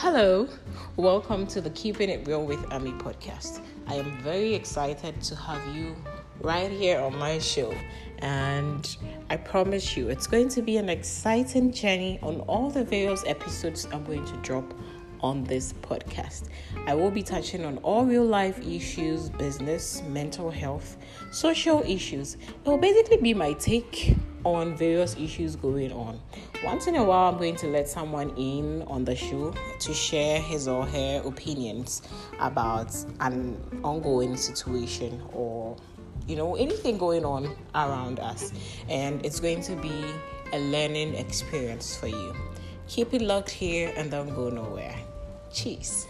Hello, welcome to the Keeping It Real with Ami podcast. I am very excited to have you right here on my show, and I promise you it's going to be an exciting journey on all the various episodes I'm going to drop on this podcast. I will be touching on all real life issues, business, mental health, social issues. It will basically be my take on various issues going on. Once in a while, I'm going to let someone in on the show to share his or her opinions about an ongoing situation or you know anything going on around us. And it's going to be a learning experience for you. Keep it locked here and don't go nowhere. Cheese